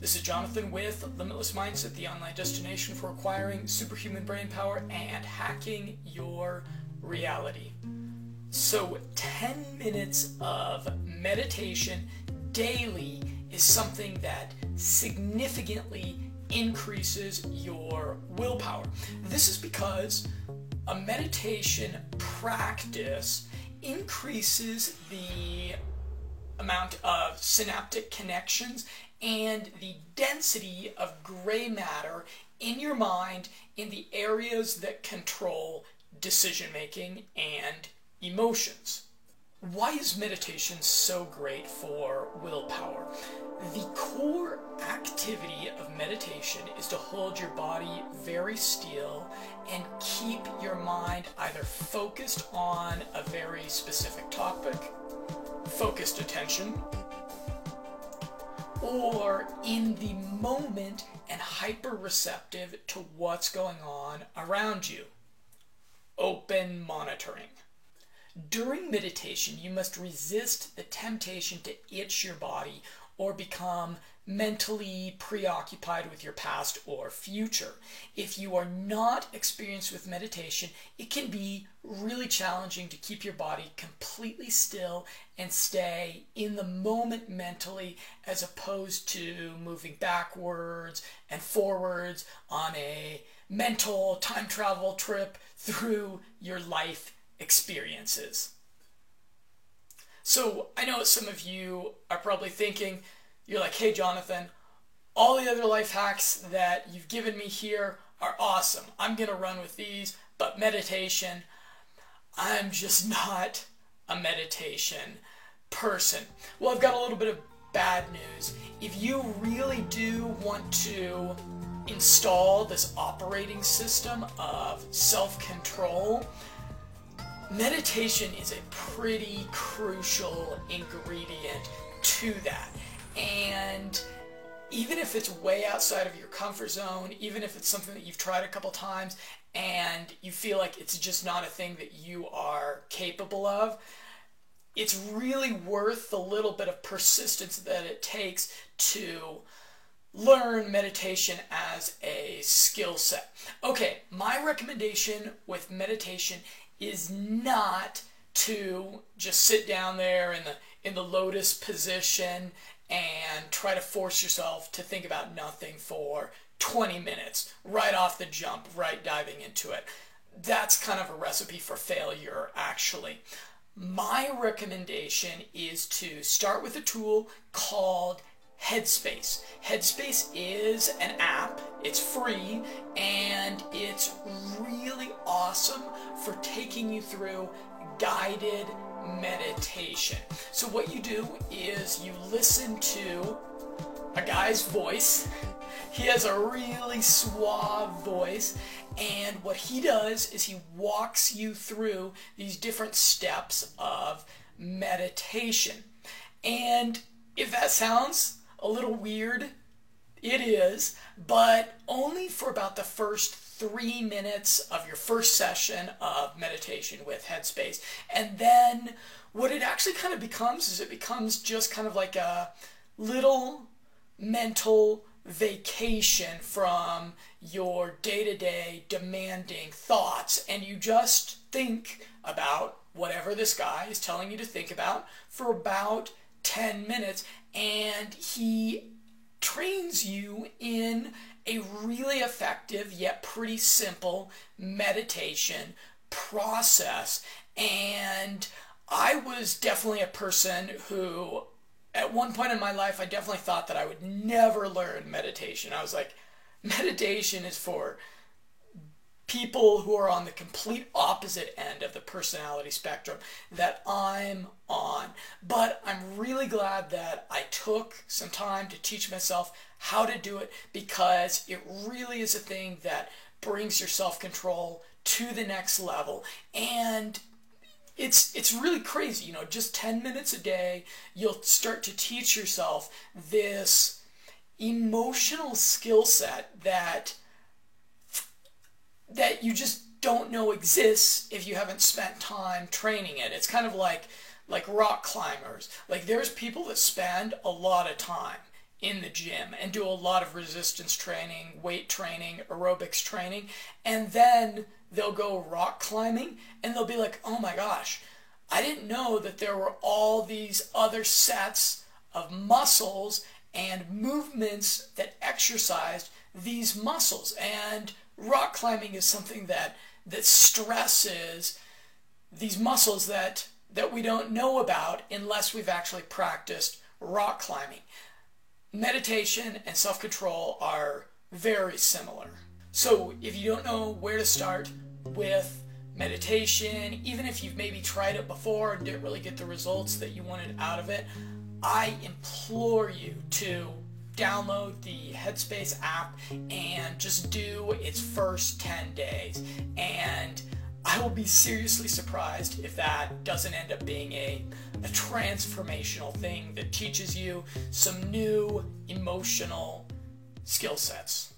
This is Jonathan with Limitless Mindset, the online destination for acquiring superhuman brain power and hacking your reality. So, 10 minutes of meditation daily is something that significantly increases your willpower. This is because a meditation practice increases the amount of synaptic connections and the density of gray matter in your mind in the areas that control decision making and emotions. Why is meditation so great for willpower? The core activity of meditation is to hold your body very still and keep your mind either focused on a very specific topic, focused attention, or in the moment and hyper receptive to what's going on around you. Open monitoring. During meditation, you must resist the temptation to itch your body or become mentally preoccupied with your past or future. If you are not experienced with meditation, it can be really challenging to keep your body completely still and stay in the moment mentally as opposed to moving backwards and forwards on a mental time travel trip through your life experiences. So I know some of you are probably thinking, you're like, hey, Jonathan, all the other life hacks that you've given me here are awesome. I'm going to run with these, but meditation, I'm just not a meditation person. Well, I've got a little bit of bad news. If you really do want to install this operating system of self control, meditation is a pretty crucial ingredient to that. And even if it's way outside of your comfort zone, even if it's something that you've tried a couple times and you feel like it's just not a thing that you are capable of, it's really worth the little bit of persistence that it takes to learn meditation as a skill set. Okay, my recommendation with meditation is not to just sit down there in the in the lotus position and try to force yourself to think about nothing for 20 minutes right off the jump, right diving into it. That's kind of a recipe for failure, actually. My recommendation is to start with a tool called Headspace. Headspace is an app, it's free, and it's really awesome for taking you through guided meditation. So, what you do is you listen to a guy's voice. He has a really suave voice, and what he does is he walks you through these different steps of meditation. And if that sounds a little weird, it is, but only for about the first three minutes of your first session of meditation with Headspace. And then what it actually kind of becomes is it becomes just kind of like a little mental vacation from your day to day demanding thoughts. And you just think about whatever this guy is telling you to think about for about 10 minutes. And he trains you in a really effective yet pretty simple meditation process. And I was definitely a person who, at one point in my life, I definitely thought that I would never learn meditation. I was like, meditation is for people who are on the complete opposite end of the personality spectrum that I'm on. But I'm really glad that I took some time to teach myself how to do it because it really is a thing that brings your self control to the next level. And it's it's really crazy, you know, just 10 minutes a day, you'll start to teach yourself this emotional skill set that that you just don't know exists if you haven't spent time training it. It's kind of like like rock climbers. Like there's people that spend a lot of time in the gym and do a lot of resistance training, weight training, aerobics training, and then they'll go rock climbing and they'll be like, oh my gosh, I didn't know that there were all these other sets of muscles and movements that exercised these muscles. And rock climbing is something that that stresses these muscles that that we don't know about unless we've actually practiced rock climbing. Meditation and self-control are very similar. So if you don't know where to start with meditation, even if you've maybe tried it before and didn't really get the results that you wanted out of it, I implore you to download the Headspace app and just do its first 10 days. And I will be seriously surprised if that doesn't end up being a, a transformational thing that teaches you some new emotional skill sets.